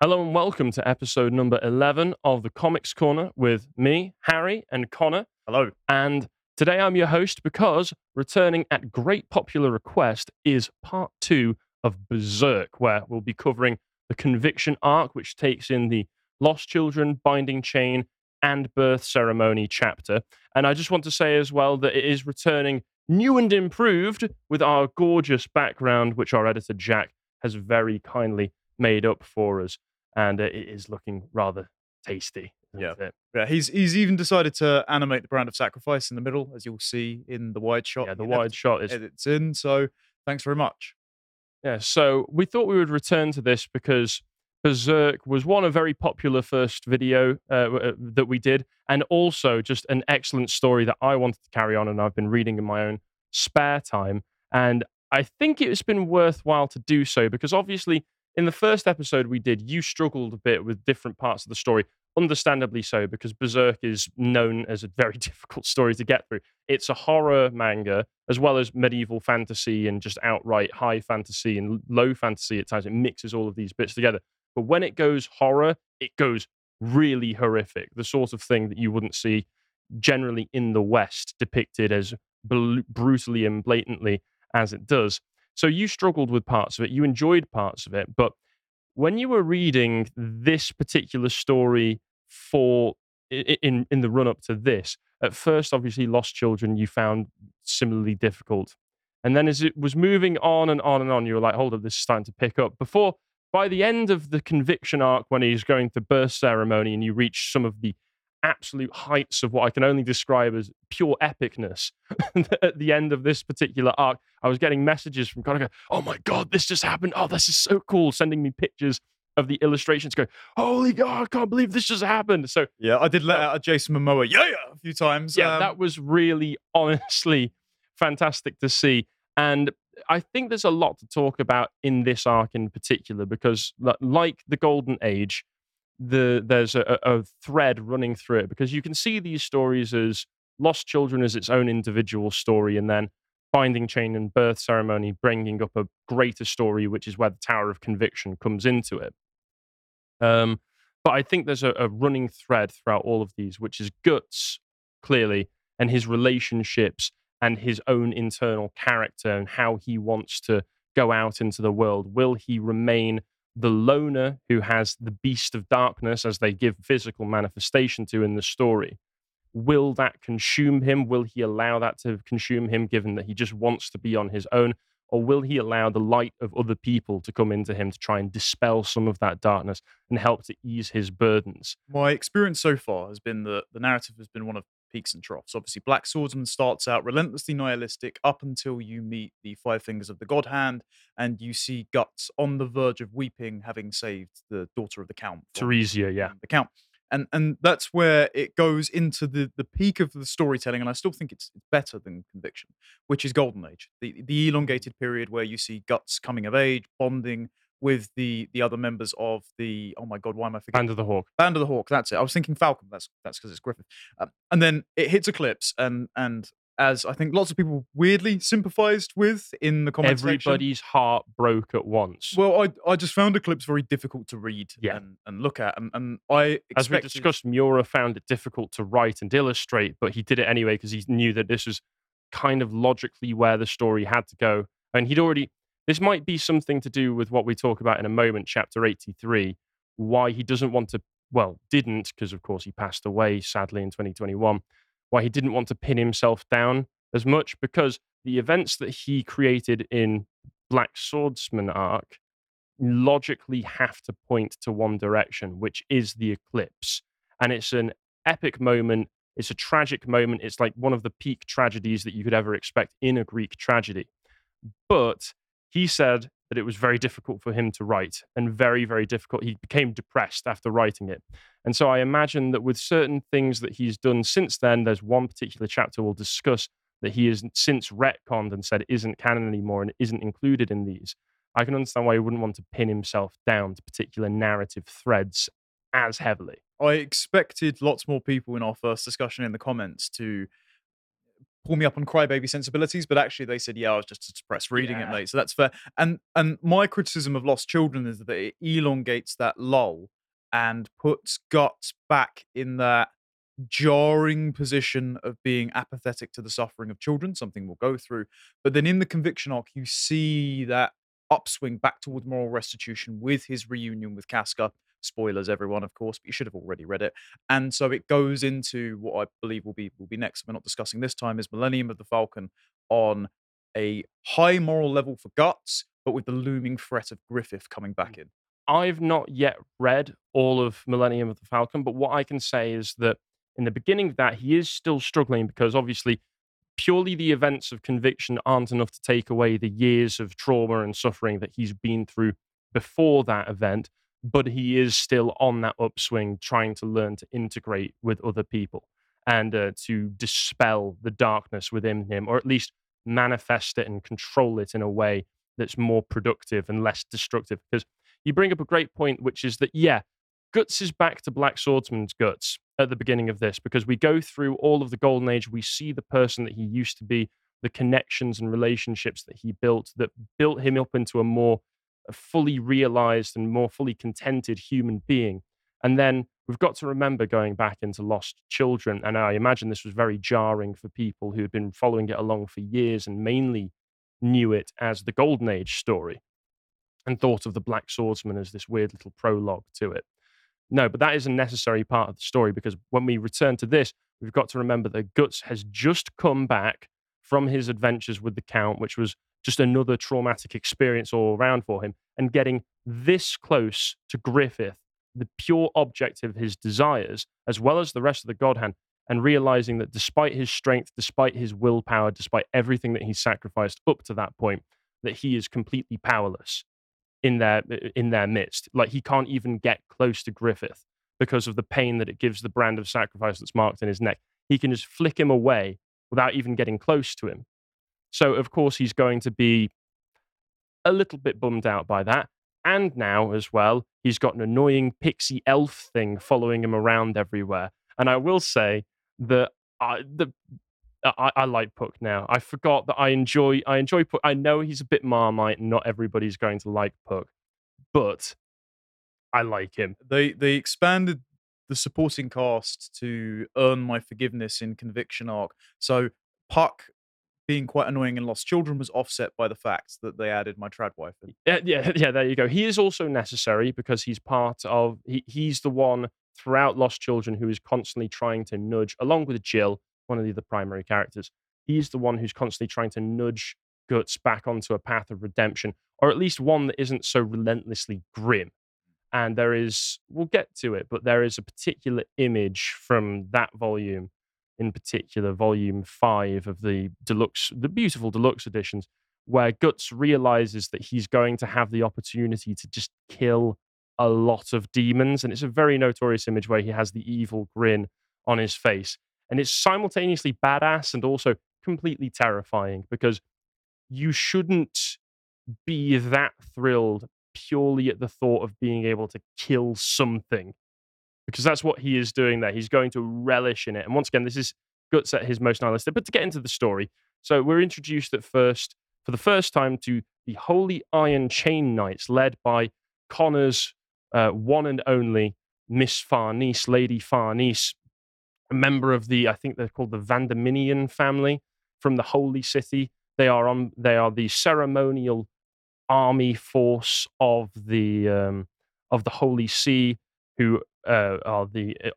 Hello and welcome to episode number 11 of the Comics Corner with me, Harry, and Connor. Hello. And today I'm your host because returning at great popular request is part two of Berserk, where we'll be covering the Conviction arc, which takes in the Lost Children, Binding Chain, and Birth Ceremony chapter. And I just want to say as well that it is returning new and improved with our gorgeous background, which our editor Jack has very kindly made up for us and uh, it is looking rather tasty. Yeah. It? Yeah, he's he's even decided to animate the brand of sacrifice in the middle, as you'll see in the wide shot. Yeah, the wide shot is. edits in. So thanks very much. Yeah, so we thought we would return to this because Berserk was one a very popular first video uh, uh, that we did, and also just an excellent story that I wanted to carry on, and I've been reading in my own spare time, and I think it's been worthwhile to do so because obviously in the first episode we did, you struggled a bit with different parts of the story. Understandably so, because Berserk is known as a very difficult story to get through. It's a horror manga, as well as medieval fantasy and just outright high fantasy and low fantasy at times. It mixes all of these bits together. But when it goes horror, it goes really horrific. The sort of thing that you wouldn't see generally in the West depicted as bl- brutally and blatantly as it does. So you struggled with parts of it, you enjoyed parts of it, but when you were reading this particular story for in in the run up to this, at first obviously Lost Children you found similarly difficult. And then as it was moving on and on and on, you were like, hold up, this is starting to pick up. Before by the end of the conviction arc, when he's going to birth ceremony and you reach some of the absolute heights of what I can only describe as pure epicness at the end of this particular arc. I was getting messages from kind of go, oh my God, this just happened. Oh, this is so cool. Sending me pictures of the illustrations go, holy God, I can't believe this just happened. So, Yeah, I did let out a Jason Momoa yeah, yeah a few times. yeah, Um, that was really honestly fantastic to see. And I think there's a lot to talk about in this arc in particular because, like the Golden Age, the there's a, a thread running through it because you can see these stories as Lost Children as its own individual story, and then Binding Chain and Birth Ceremony bringing up a greater story, which is where the Tower of Conviction comes into it. Um, but I think there's a, a running thread throughout all of these, which is Guts clearly, and his relationships and his own internal character and how he wants to go out into the world. Will he remain the loner who has the beast of darkness as they give physical manifestation to in the story? Will that consume him? Will he allow that to consume him, given that he just wants to be on his own? Or will he allow the light of other people to come into him to try and dispel some of that darkness and help to ease his burdens? my experience so far has been that the narrative has been one of peaks and troughs. Obviously, Black Swordsman starts out relentlessly nihilistic up until you meet the Five Fingers of the God Hand and you see Guts on the verge of weeping, having saved the daughter of the Count. Theresia, yeah. the Count. And and that's where it goes into the the peak of the storytelling, and I still think it's, it's better than Conviction, which is Golden Age, the the elongated period where you see Guts coming of age, bonding with the the other members of the oh my god, why am I forgetting? Hand of the Hawk. Band of the Hawk. That's it. I was thinking Falcon. That's that's because it's Griffith. Um, and then it hits Eclipse, and and as I think lots of people weirdly sympathised with in the comment section. Everybody's heart broke at once. Well, I I just found Eclipse very difficult to read Yeah. and, and look at, and, and I As we discussed, Miura found it difficult to write and illustrate, but he did it anyway because he knew that this was kind of logically where the story had to go. And he'd already, this might be something to do with what we talk about in a moment, chapter 83, why he doesn't want to, well, didn't, because of course he passed away sadly in 2021, why he didn't want to pin himself down as much because the events that he created in Black Swordsman arc logically have to point to one direction, which is the eclipse. And it's an epic moment. It's a tragic moment. It's like one of the peak tragedies that you could ever expect in a Greek tragedy. But he said that it was very difficult for him to write and very, very difficult. He became depressed after writing it. And so I imagine that with certain things that he's done since then, there's one particular chapter we'll discuss that he has since retconned and said isn't canon anymore and isn't included in these. I can understand why he wouldn't want to pin himself down to particular narrative threads as heavily. I expected lots more people in our first discussion in the comments to pull me up on crybaby sensibilities, but actually they said, yeah, I was just suppressed reading Yeah. it, mate. So that's fair. And and my criticism of Lost Children is that it elongates that lull and puts Guts back in that jarring position of being apathetic to the suffering of children, something we'll go through. But then in the conviction arc, you see that upswing back towards moral restitution with his reunion with Casca. Spoilers, everyone, of course, but you should have already read it. And so it goes into what I believe will be will be next. We're not discussing this time is Millennium of the Falcon on a high moral level for guts, but with the looming threat of Griffith coming hmm. back in. I've not yet read all of Millennium of the Falcon, but what I can say is that in the beginning of that, he is still struggling because obviously, purely the events of conviction aren't enough to take away the years of trauma and suffering that he's been through before that event. But he is still on that upswing, trying to learn to integrate with other people and uh, to dispel the darkness within him, or at least manifest it and control it in a way that's more productive and less destructive. Because you bring up a great point, which is that, yeah, Guts is back to Black Swordsman's guts at the beginning of this because we go through all of the Golden Age. We see the person that he used to be, the connections and relationships that he built that built him up into a more fully realized and more fully contented human being. And then we've got to remember going back into Lost Children. And I imagine this was very jarring for people who had been following it along for years and mainly knew it as the Golden Age story and thought of the Black Swordsman as this weird little prologue to it. No, but that is a necessary part of the story because when we return to this, we've got to remember that Guts has just come back from his adventures with the Count, which was just another traumatic experience all around for him, and getting this close to Griffith, the pure object of his desires, as well as the rest of the God Hand, and realizing that despite his strength, despite his willpower, despite everything that he's sacrificed up to that point, that he is completely powerless in their in their midst. Like he can't even get close to Griffith because of the pain that it gives the brand of sacrifice that's marked in his neck. He can just flick him away without even getting close to him. So of course he's going to be a little bit bummed out by that. And now as well, he's got an annoying pixie elf thing following him around everywhere. And I will say that I, the I, I like Puck now. I forgot that I enjoy I enjoy Puck. I know he's a bit marmite and not everybody's going to like Puck, but I like him. They they expanded the supporting cast to earn my forgiveness in Conviction arc. So Puck being quite annoying in Lost Children was offset by the fact that they added my trad wife. in. Yeah, yeah, yeah. There you go. He is also necessary because he's part of. He, he's the one throughout Lost Children who is constantly trying to nudge, along with Jill, one of the other primary characters. He's the one who's constantly trying to nudge Guts back onto a path of redemption, or at least one that isn't so relentlessly grim. And there is, we'll get to it, but there is a particular image from that volume, in particular, volume five of the deluxe, the beautiful deluxe editions, where Guts realizes that he's going to have the opportunity to just kill a lot of demons. And it's a very notorious image where he has the evil grin on his face. And it's simultaneously badass and also completely terrifying because you shouldn't be that thrilled purely at the thought of being able to kill something because that's what he is doing there. He's going to relish in it. And once again, this is Guts at his most nihilistic. But to get into the story, so we're introduced at first, for the first time, to the Holy Iron Chain Knights, led by Connor's uh, one and only Miss Farnese, Lady Farnese, a member of the, I think they're called the Vandaminian family from the Holy City. They are on. They are the ceremonial army force of the um, of the Holy See, who uh, are the uh,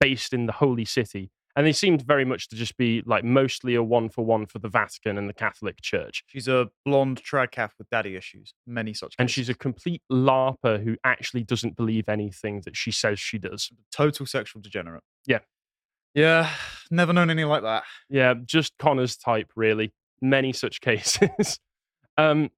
based in the Holy City, and they seemed very much to just be like mostly a one for one for the Vatican and the Catholic Church. She's a blonde trad calf with daddy issues. Many such. And she's a complete larper who actually doesn't believe anything that she says she does. total sexual degenerate. Yeah. Yeah, never known any like that. Yeah, just Connor's type, really. Many such cases. um,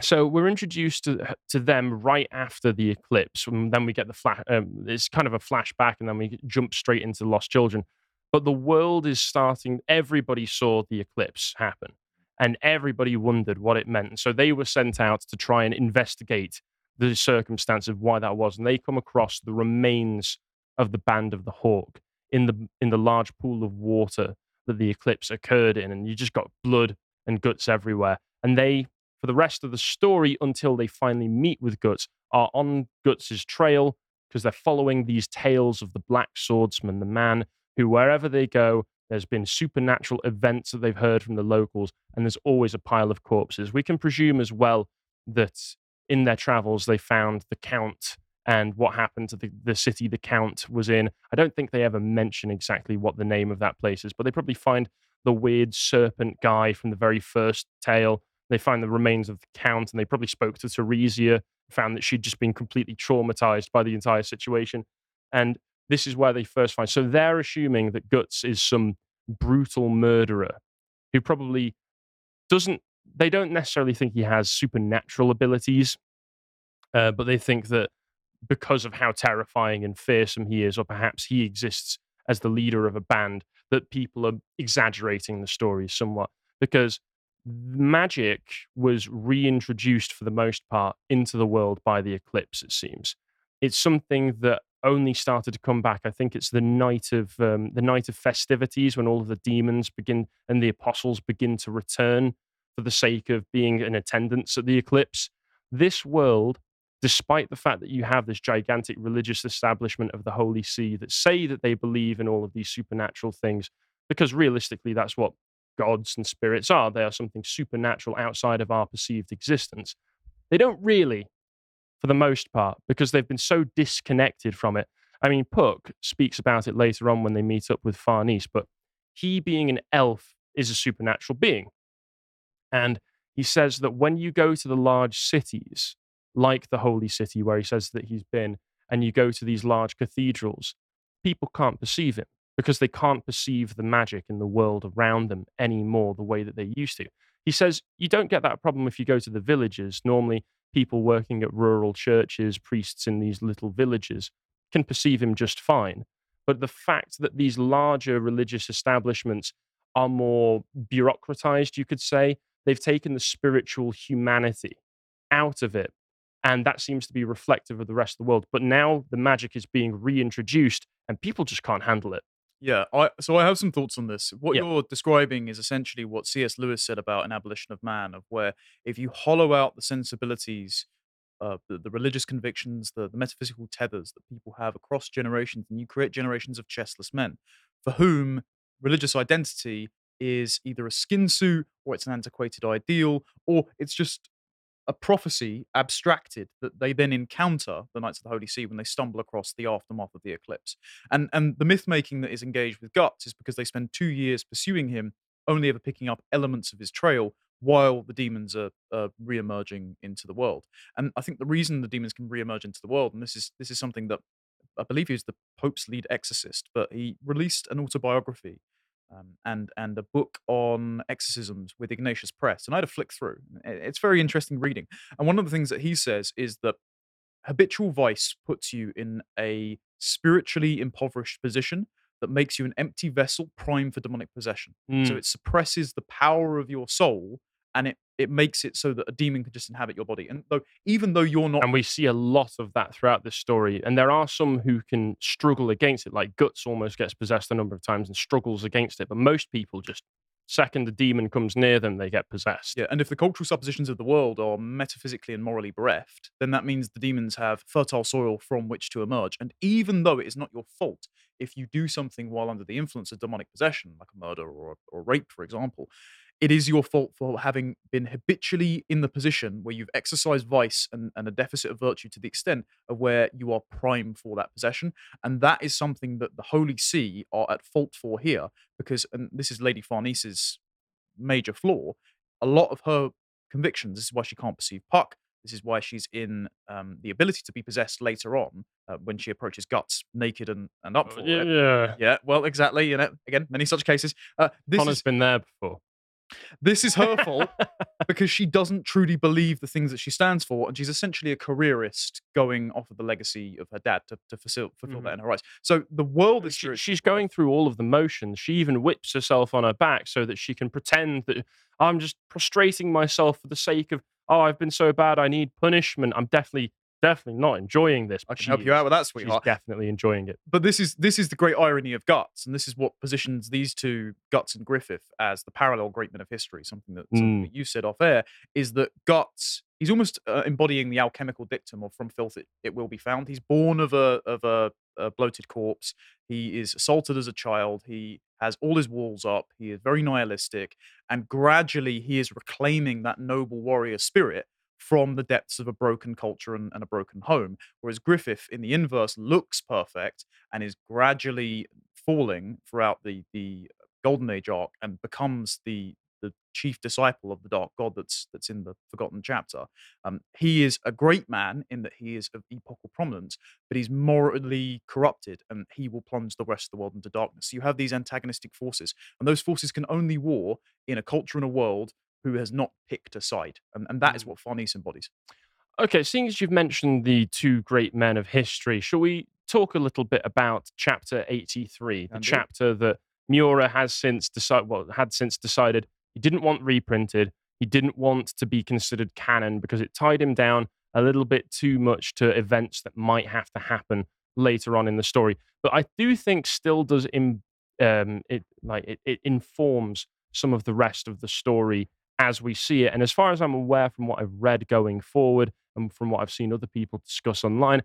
so we're introduced to to them right after the eclipse, and then we get the flash. Um, it's kind of a flashback, and then we jump straight into Lost Children. But the world is starting. Everybody saw the eclipse happen, and everybody wondered what it meant. So they were sent out to try and investigate the circumstance of why that was, and they come across the remains of the band of the Hawk in the in the large pool of water that the eclipse occurred in, and you just got blood and guts everywhere. And they, for the rest of the story, until they finally meet with Guts, are on Guts's trail because they're following these tales of the Black Swordsman, the man who, wherever they go, there's been supernatural events that they've heard from the locals, and there's always a pile of corpses. We can presume as well that in their travels they found the Count and what happened to the, the city the Count was in. I don't think they ever mention exactly what the name of that place is, but they probably find the weird serpent guy from the very first tale. They find the remains of the Count, and they probably spoke to Theresia, found that she'd just been completely traumatized by the entire situation. And this is where they first find. So they're assuming that Guts is some brutal murderer who probably doesn't. They don't necessarily think he has supernatural abilities, uh, but they think that because of how terrifying and fearsome he is, or perhaps he exists as the leader of a band, that people are exaggerating the story somewhat. Because magic was reintroduced for the most part into the world by the eclipse, it seems. It's something that only started to come back. I think it's the night of um, the night of festivities when all of the demons begin and the apostles begin to return for the sake of being in attendance at the eclipse. This world, despite the fact that you have this gigantic religious establishment of the Holy See that say that they believe in all of these supernatural things, because realistically, that's what gods and spirits are. They are something supernatural outside of our perceived existence. They don't really, for the most part, because they've been so disconnected from it. I mean, Puck speaks about it later on when they meet up with Farnese, but he being an elf is a supernatural being. And he says that when you go to the large cities, like the Holy City, where he says that he's been, and you go to these large cathedrals, people can't perceive him because they can't perceive the magic in the world around them anymore the way that they used to. He says you don't get that problem if you go to the villages. Normally, people working at rural churches, priests in these little villages, can perceive him just fine. But the fact that these larger religious establishments are more bureaucratized, you could say, they've taken the spiritual humanity out of it. And that seems to be reflective of the rest of the world. But now the magic is being reintroduced and people just can't handle it. Yeah, I so I have some thoughts on this. What you're describing is essentially what C.S. Lewis said about an abolition of man, of where if you hollow out the sensibilities, uh, the, the religious convictions, the, the metaphysical tethers that people have across generations, and you create generations of chestless men for whom religious identity is either a skin suit or it's an antiquated ideal or it's just a prophecy abstracted that they then encounter the Knights of the Holy See when they stumble across the aftermath of the eclipse. And and the myth making that is engaged with Guts is because they spend two years pursuing him, only ever picking up elements of his trail while the demons are uh, re-emerging into the world. And I think the reason the demons can re-emerge into the world, and this is this is something that I believe he was the Pope's lead exorcist, but he released an autobiography um, and and a book on exorcisms with Ignatius Press, and I had a flick through. It's very interesting reading. And one of the things that he says is that habitual vice puts you in a spiritually impoverished position that makes you an empty vessel prime for demonic possession. So Mm. it suppresses the power of your soul and it it makes it so that a demon can just inhabit your body. And though even though you're not And we see a lot of that throughout this story. And there are some who can struggle against it, like Guts almost gets possessed a number of times and struggles against it. But most people just, second the demon comes near them, they get possessed. Yeah, and if the cultural suppositions of the world are metaphysically and morally bereft, then that means the demons have fertile soil from which to emerge. And even though it is not your fault, if you do something while under the influence of demonic possession, like a murder or, or rape, for example, it is your fault for having been habitually in the position where you've exercised vice and, and a deficit of virtue to the extent of where you are prime for that possession. And that is something that the Holy See are at fault for here, because, and this is Lady Farnese's major flaw, a lot of her convictions, this is why she can't perceive Puck. This is why she's in um, the ability to be possessed later on uh, when she approaches Guts naked and, and up for Uh, yeah, it. yeah. Yeah, well, exactly. You know, again, many such cases. Uh, this Connor's is been there before. This is her fault because she doesn't truly believe the things that she stands for, and she's essentially a careerist going off of the legacy of her dad to, to fulfill, fulfill that mm-hmm. in her rights. So the world is She, she's going through all of the motions. She even whips herself on her back so that she can pretend that I'm just prostrating myself for the sake of, oh, I've been so bad, I need punishment. I'm definitely definitely not enjoying this. I can help you out with that, She's sweetheart. definitely enjoying it. but this is this is the great irony of guts and this is what positions these two guts and griffith as the parallel great men of history something that, something Mm. that you said off air is that guts he's almost uh, embodying the alchemical dictum of from filth it, it will be found he's born of a of a, a bloated corpse he is assaulted as a child he has all his walls up he is very nihilistic and gradually he is reclaiming that noble warrior spirit from the depths of a broken culture and, and a broken home whereas Griffith in the inverse looks perfect and is gradually falling throughout the the Golden Age arc and becomes the the chief disciple of the Dark God that's that's in the forgotten chapter. Um, he is a great man in that he is of epochal prominence, but he's morally corrupted and he will plunge the rest of the world into darkness. So you have these antagonistic forces, and those forces can only war in a culture and a world who has not picked a side, and, and that is Mm. what Farnese embodies. Okay, seeing as you've mentioned the two great men of history, shall we talk a little bit about chapter 83, the do. chapter that Miura has since decided well, had since decided he didn't want reprinted, he didn't want to be considered canon because it tied him down a little bit too much to events that might have to happen later on in the story. But I do think still does Im- um, it like it, it informs some of the rest of the story as we see it. And as far as I'm aware from what I've read going forward and from what I've seen other people discuss online,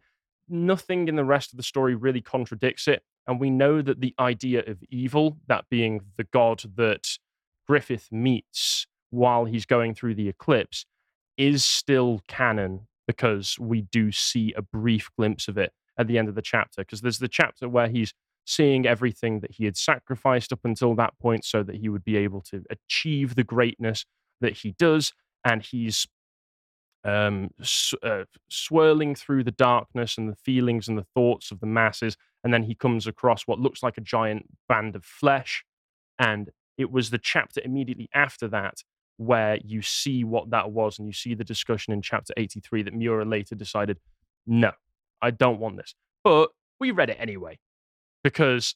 nothing in the rest of the story really contradicts it. And we know that the idea of evil, that being the god that Griffith meets while he's going through the eclipse, is still canon because we do see a brief glimpse of it at the end of the chapter. Because there's the chapter where he's seeing everything that he had sacrificed up until that point so that he would be able to achieve the greatness that he does. And he's um, uh, swirling through the darkness and the feelings and the thoughts of the masses. And then he comes across what looks like a giant band of flesh. And it was the chapter immediately after that where you see what that was and you see the discussion in chapter 83 that Miura later decided, no, I don't want this. But we read it anyway because,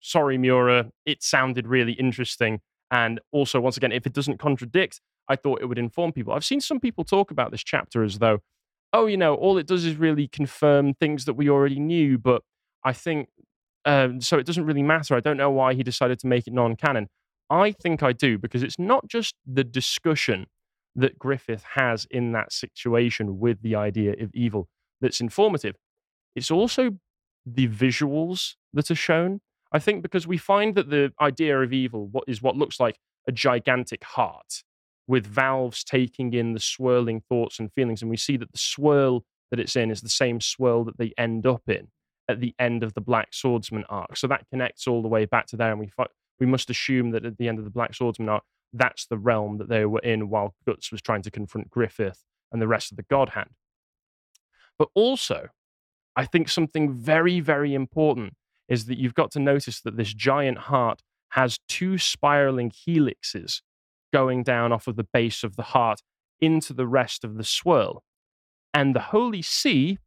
sorry, Miura, it sounded really interesting. And also, once again, if it doesn't contradict, I thought it would inform people. I've seen some people talk about this chapter as though, oh, you know, all it does is really confirm things that we already knew. But I think, um, so it doesn't really matter. I don't know why he decided to make it non canon. I think I do because it's not just the discussion that Griffith has in that situation with the idea of evil that's informative, it's also the visuals that are shown. I think because we find that the idea of evil is what looks like a gigantic heart with valves taking in the swirling thoughts and feelings, and we see that the swirl that it's in is the same swirl that they end up in at the end of the Black Swordsman arc. So that connects all the way back to there, and we we must assume that at the end of the Black Swordsman arc, that's the realm that they were in while Guts was trying to confront Griffith and the rest of the God Hand. But also, I think something very, very important is that you've got to notice that this giant heart has two spiraling helixes going down off of the base of the heart into the rest of the swirl. And the Holy See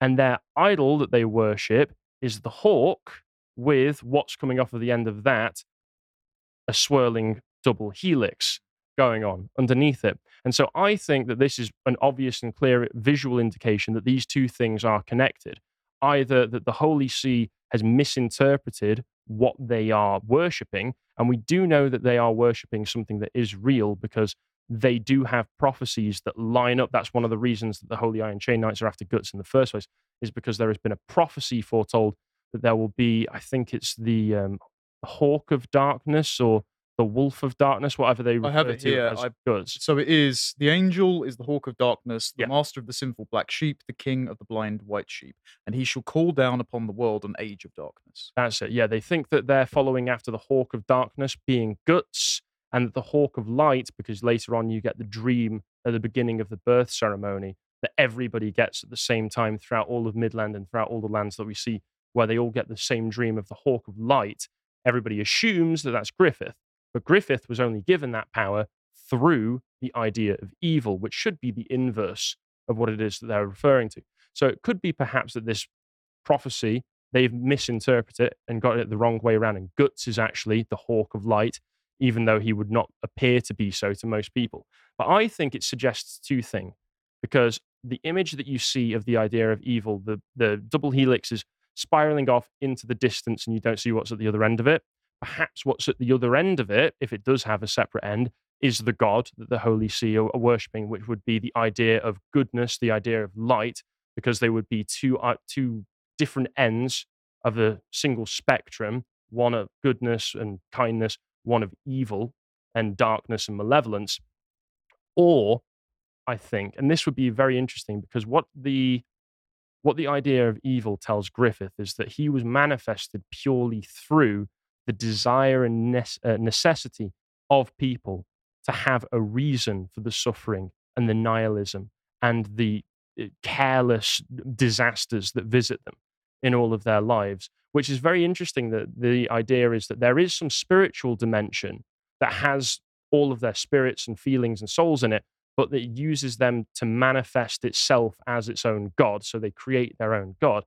and their idol that they worship is the hawk, with what's coming off of the end of that a swirling double helix going on underneath it. And so I think that this is an obvious and clear visual indication that these two things are connected. Either that the Holy See has misinterpreted what they are worshipping, and we do know that they are worshipping something that is real because they do have prophecies that line up. That's one of the reasons that the Holy Iron Chain Knights are after Guts in the first place, is because there has been a prophecy foretold that there will be, I think it's the um, Hawk of Darkness or the Wolf of Darkness, whatever they refer I have it to here. as I-. So it is the angel is the hawk of darkness, the Yeah. master of the sinful black sheep, the king of the blind white sheep, and he shall call down upon the world an age of darkness. That's it. Yeah, they think that they're following after the Hawk of Darkness being Guts and the Hawk of Light, because later on you get the dream at the beginning of the birth ceremony that everybody gets at the same time throughout all of Midland and throughout all the lands that we see, where they all get the same dream of the Hawk of Light. Everybody assumes that that's Griffith, but Griffith was only given that power through the idea of evil, which should be the inverse of what it is that they're referring to. So it could be perhaps that this prophecy they've misinterpreted it and got it the wrong way around. And Guts is actually the Hawk of Light, even though he would not appear to be so to most people. But I think it suggests two things because the image that you see of the idea of evil, the the double helix is spiraling off into the distance, and you don't see what's at the other end of it. Perhaps what's at the other end of it, if it does have a separate end, is the God that the Holy See are, worshipping, which would be the idea of goodness, the idea of light, because they would be two uh, two different ends of a single spectrum, one of goodness and kindness, one of evil and darkness and malevolence. Or, I think, and this would be very interesting because what the what the idea of evil tells Griffith is that he was manifested purely through the desire and uh, necessity of people to have a reason for the suffering and the nihilism and the uh, careless disasters that visit them in all of their lives, which is very interesting. That the idea is that there is some spiritual dimension that has all of their spirits and feelings and souls in it, but that uses them to manifest itself as its own God. So they create their own God.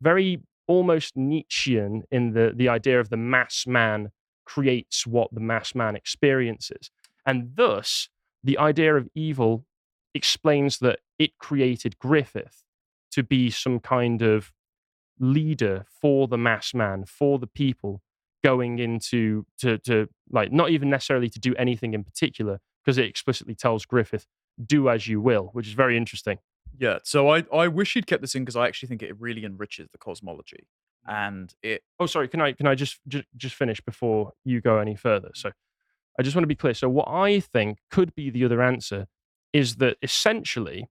Very almost Nietzschean in the, the idea of the mass man creates what the mass man experiences. And thus, the idea of evil explains that it created Griffith to be some kind of leader for the mass man, for the people going into to to like not even necessarily to do anything in particular because it explicitly tells Griffith do as you will, which is very interesting. Yeah, so I I wish he'd kept this in because I actually think it really enriches the cosmology mm. and it. Oh, sorry. Can I can I just just, just finish before you go any further? Mm. So, I just want to be clear. So, what I think could be the other answer is that essentially,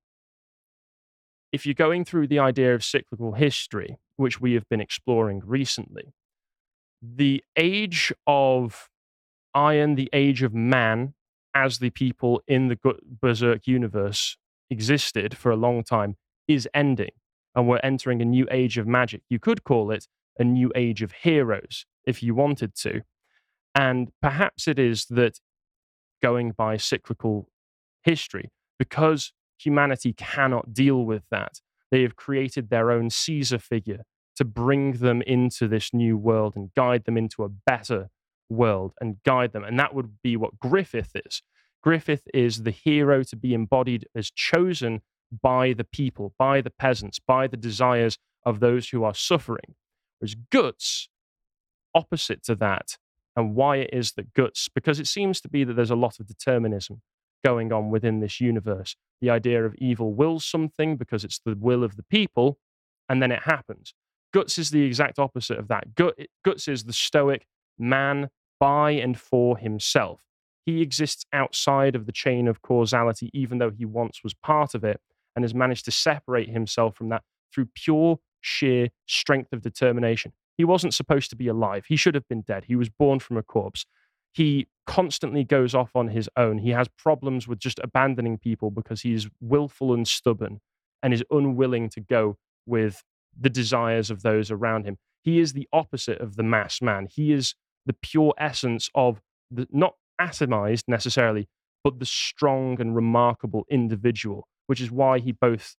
if you're going through the idea of cyclical history, which we have been exploring recently, the age of iron, the age of man, as the people in the Berserk universe existed for a long time, is ending. And we're entering a new age of magic. You could call it a new age of heroes if you wanted to. And perhaps it is that going by cyclical history, because humanity cannot deal with that, they have created their own Caesar figure to bring them into this new world and guide them into a better world and guide them. And that would be what Griffith is. Griffith is the hero to be embodied as chosen by the people, by the peasants, by the desires of those who are suffering. Whereas Guts, opposite to that, and why it is that Guts, because it seems to be that there's a lot of determinism going on within this universe. The idea of evil wills something because it's the will of the people, and then it happens. Guts is the exact opposite of that. Guts is the stoic man by and for himself. He exists outside of the chain of causality, even though he once was part of it, and has managed to separate himself from that through pure, sheer strength of determination. He wasn't supposed to be alive. He should have been dead. He was born from a corpse. He constantly goes off on his own. He has problems with just abandoning people because he's willful and stubborn and is unwilling to go with the desires of those around him. He is the opposite of the mass man. He is the pure essence of the not atomized necessarily, but the strong and remarkable individual, which is why he both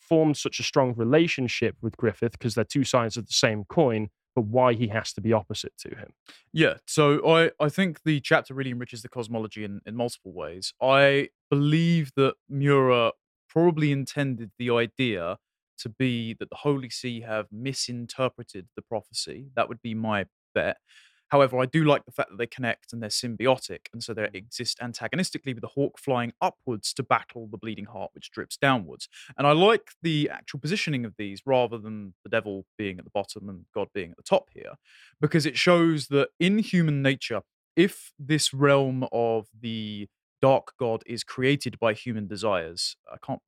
formed such a strong relationship with Griffith because they're two sides of the same coin, but why he has to be opposite to him. Yeah, so I, I think the chapter really enriches the cosmology in, in multiple ways. I believe that Miura probably intended the idea to be that the Holy See have misinterpreted the prophecy. That would be my bet. However, I do like the fact that they connect and they're symbiotic, and so they mm. exist antagonistically with the hawk flying upwards to battle the bleeding heart, which drips downwards. And I like the actual positioning of these rather than the devil being at the bottom and God being at the top here, because it shows that in human nature, if this realm of the dark God is created by human desires, I can't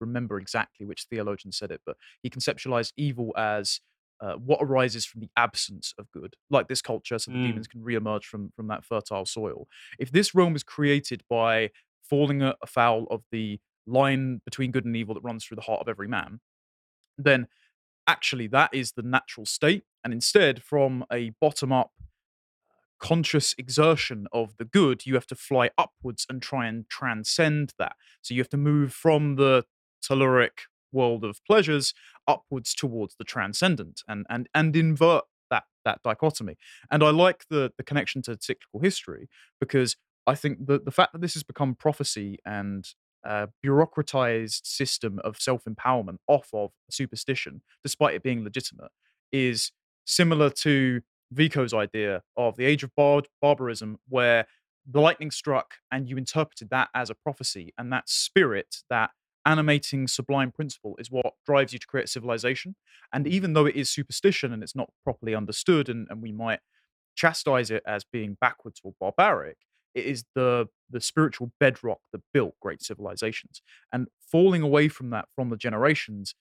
remember exactly which theologian said it, but he conceptualized evil as uh, what arises from the absence of good, like this culture, so the mm. demons can reemerge from from that fertile soil. If this realm is created by falling afoul of the line between good and evil that runs through the heart of every man, then actually that is the natural state. And instead, from a bottom up conscious exertion of the good, you have to fly upwards and try and transcend that. So you have to move from the telluric world of pleasures upwards towards the transcendent and and and invert that that dichotomy. And I like the the connection to cyclical history because I think the the fact that this has become prophecy and uh, bureaucratized system of self empowerment off of superstition, despite it being legitimate, is similar to Vico's idea of the age of bar- barbarism, where the lightning struck and you interpreted that as a prophecy, and that spirit, that animating sublime principle, is what drives you to create civilization. And even though it is superstition and it's not properly understood, and, and we might chastise it as being backwards or barbaric, it is the the spiritual bedrock that built great civilizations. And falling away from that from the generations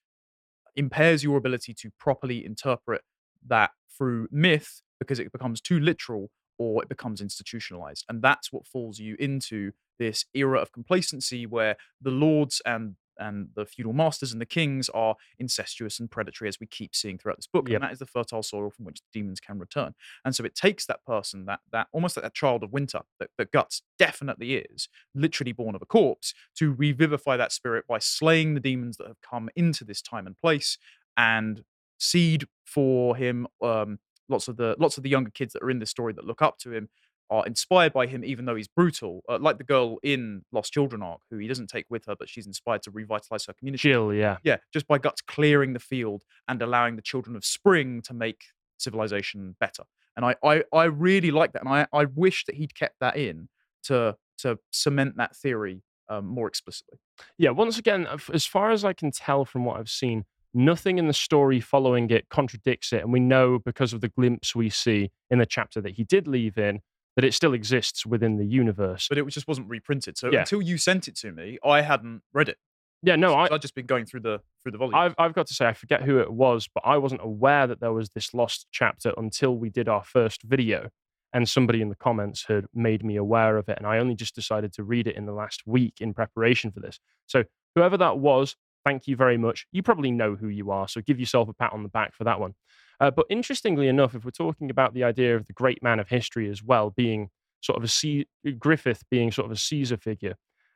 impairs your ability to properly interpret that through myth because it becomes too literal or it becomes institutionalized. And that's what falls you into this era of complacency where the lords and and the feudal masters and the kings are incestuous and predatory, as we keep seeing throughout this book. Yep. And that is the fertile soil from which the demons can return. And so it takes that person, that that almost like that child of winter, that, that Guts definitely is, literally born of a corpse, to revivify that spirit by slaying the demons that have come into this time and place and seed for him. Um, lots of the lots of the younger kids that are in this story that look up to him are inspired by him, even though he's brutal. Uh, like the girl in Lost Children arc, who he doesn't take with her, but she's inspired to revitalize her community. Jill, yeah. Yeah, just by Guts clearing the field and allowing the children of spring to make civilization better. And I, I, I really like that, and I, I wish that he'd kept that in to to cement that theory um, more explicitly. Yeah, once again, as far as I can tell from what I've seen, nothing in the story following it contradicts it. And we know because of the glimpse we see in the chapter that he did leave in that it still exists within the universe. But it just wasn't reprinted. So Yeah. until you sent it to me, I hadn't read it. Yeah, no, I, I'd just been going through the through the volume. I've, I've got to say, I forget who it was, but I wasn't aware that there was this lost chapter until we did our first video. And somebody in the comments had made me aware of it. And I only just decided to read it in the last week in preparation for this. So, whoever that was, thank you very much. You probably know who you are. So, give yourself a pat on the back for that one. Uh, but interestingly enough, if we're talking about the idea of the great man of history as well, being sort of a C- Griffith being sort of a Caesar figure,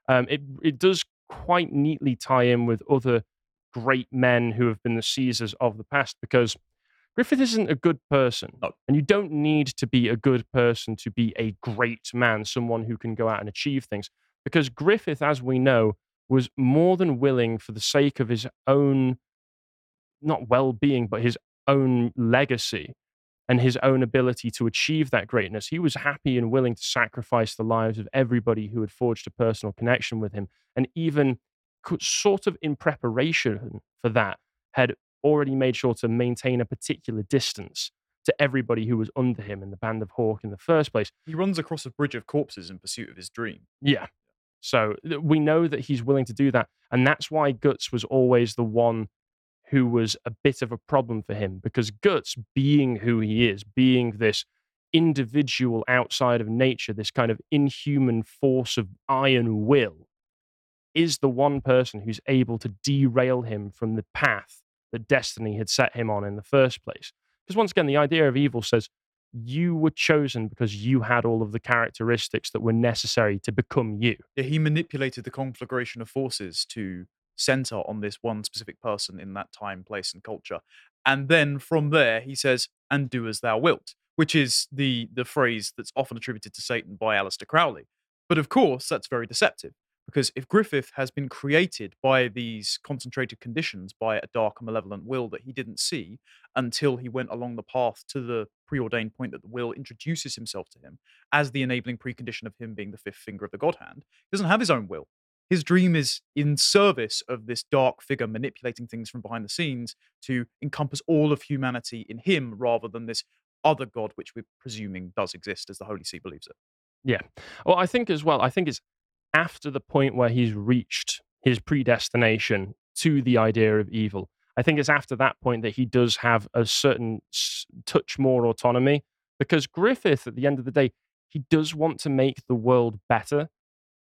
um, it, it does quite neatly tie in with other great men who have been the Caesars of the past because Griffith isn't a good person. No. And you don't need to be a good person to be a great man, someone who can go out and achieve things. Because Griffith, as we know, was more than willing for the sake of his own, not well being, but his own legacy and his own ability to achieve that greatness. He was happy and willing to sacrifice the lives of everybody who had forged a personal connection with him. And even co- sort of in preparation for that, had already made sure to maintain a particular distance to everybody who was under him in the band of Hawk in the first place. he runs across a bridge of corpses in pursuit of his dream. Yeah. So we know that he's willing to do that. And that's why Guts was always the one who was a bit of a problem for him because Guts, being who he is, being this individual outside of nature, this kind of inhuman force of iron will, is the one person who's able to derail him from the path that destiny had set him on in the first place. Because once again, the idea of evil says you were chosen because you had all of the characteristics that were necessary to become you. Yeah, he manipulated the conflagration of forces to center on this one specific person in that time, place, and culture. And then from there, he says, "And do as thou wilt," which is the the phrase that's often attributed to Satan by Aleister Crowley. But of course, that's very deceptive because if Griffith has been created by these concentrated conditions by a dark and malevolent will that he didn't see until he went along the path to the preordained point that the will introduces himself to him as the enabling precondition of him being the fifth finger of the God hand, he doesn't have his own will. His dream is in service of this dark figure manipulating things from behind the scenes to encompass all of humanity in him rather than this other God, which we're presuming does exist as the Holy See believes it. Yeah. Well, I think as well, I think it's after the point where he's reached his predestination to the idea of evil. I think it's after that point that he does have a certain touch more autonomy because Griffith, at the end of the day, he does want to make the world better.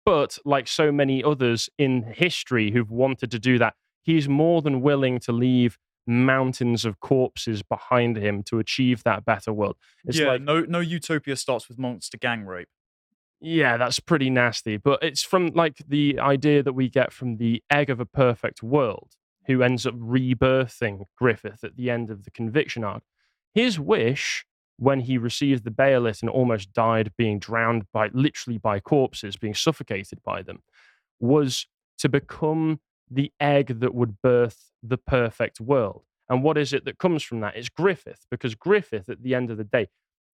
But like so many others in history who've wanted to do that, he's more than willing to leave mountains of corpses behind him to achieve that better world. It's yeah, like, no, no utopia starts with monster gang rape. Yeah, that's pretty nasty. But it's from like the idea that we get from the egg of a perfect world, who ends up rebirthing Griffith at the end of the conviction arc. His wish, when he received the Behelit and almost died being drowned by literally by corpses, being suffocated by them, was to become the egg that would birth the perfect world. And what is it that comes from that? It's Griffith, because Griffith, at the end of the day,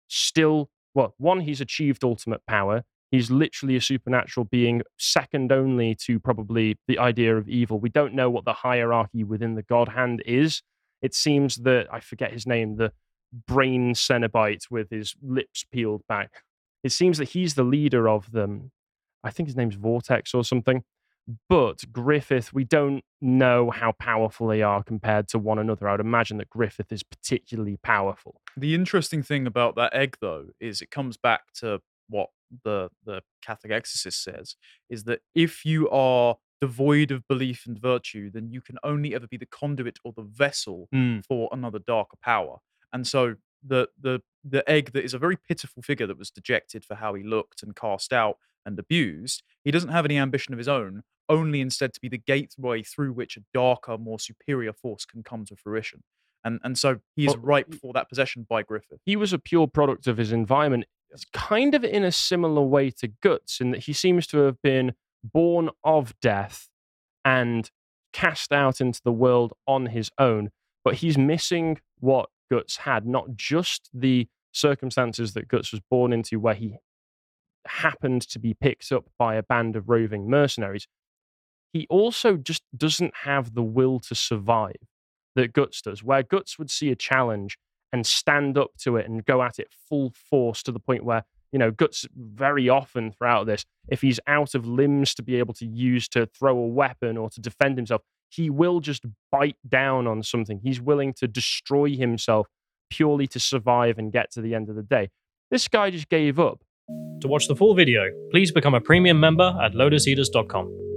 still, well, one, he's achieved ultimate power. He's literally a supernatural being, second only to probably the idea of evil. We don't know what the hierarchy within the God Hand is. It seems that, I forget his name, the brain Cenobite with his lips peeled back. It seems that he's the leader of them. I think his name's Vortex or something. But Griffith, we don't know how powerful they are compared to one another. I would imagine that Griffith is particularly powerful. The interesting thing about that egg, though, is it comes back to what the the Catholic exorcist says: is that if you are devoid of belief and virtue, then you can only ever be the conduit or the vessel Mm. for another darker power. And so the the the egg that is a very pitiful figure that was dejected for how he looked and cast out and abused, he doesn't have any ambition of his own, only instead to be the gateway through which a darker, more superior force can come to fruition. And and so he is Well, ripe for that possession by Griffith. He was a pure product of his environment. It's kind of in a similar way to Guts, in that he seems to have been born of death and cast out into the world on his own. But he's missing what Guts had, not just the circumstances that Guts was born into, where he happened to be picked up by a band of roving mercenaries. He also just doesn't have the will to survive that Guts does, where Guts would see a challenge and stand up to it and go at it full force to the point where, you know, Guts very often throughout this, if he's out of limbs to be able to use to throw a weapon or to defend himself, he will just bite down on something. He's willing to destroy himself purely to survive and get to the end of the day. This guy just gave up. To watch the full video, please become a premium member at lotuseaters.com.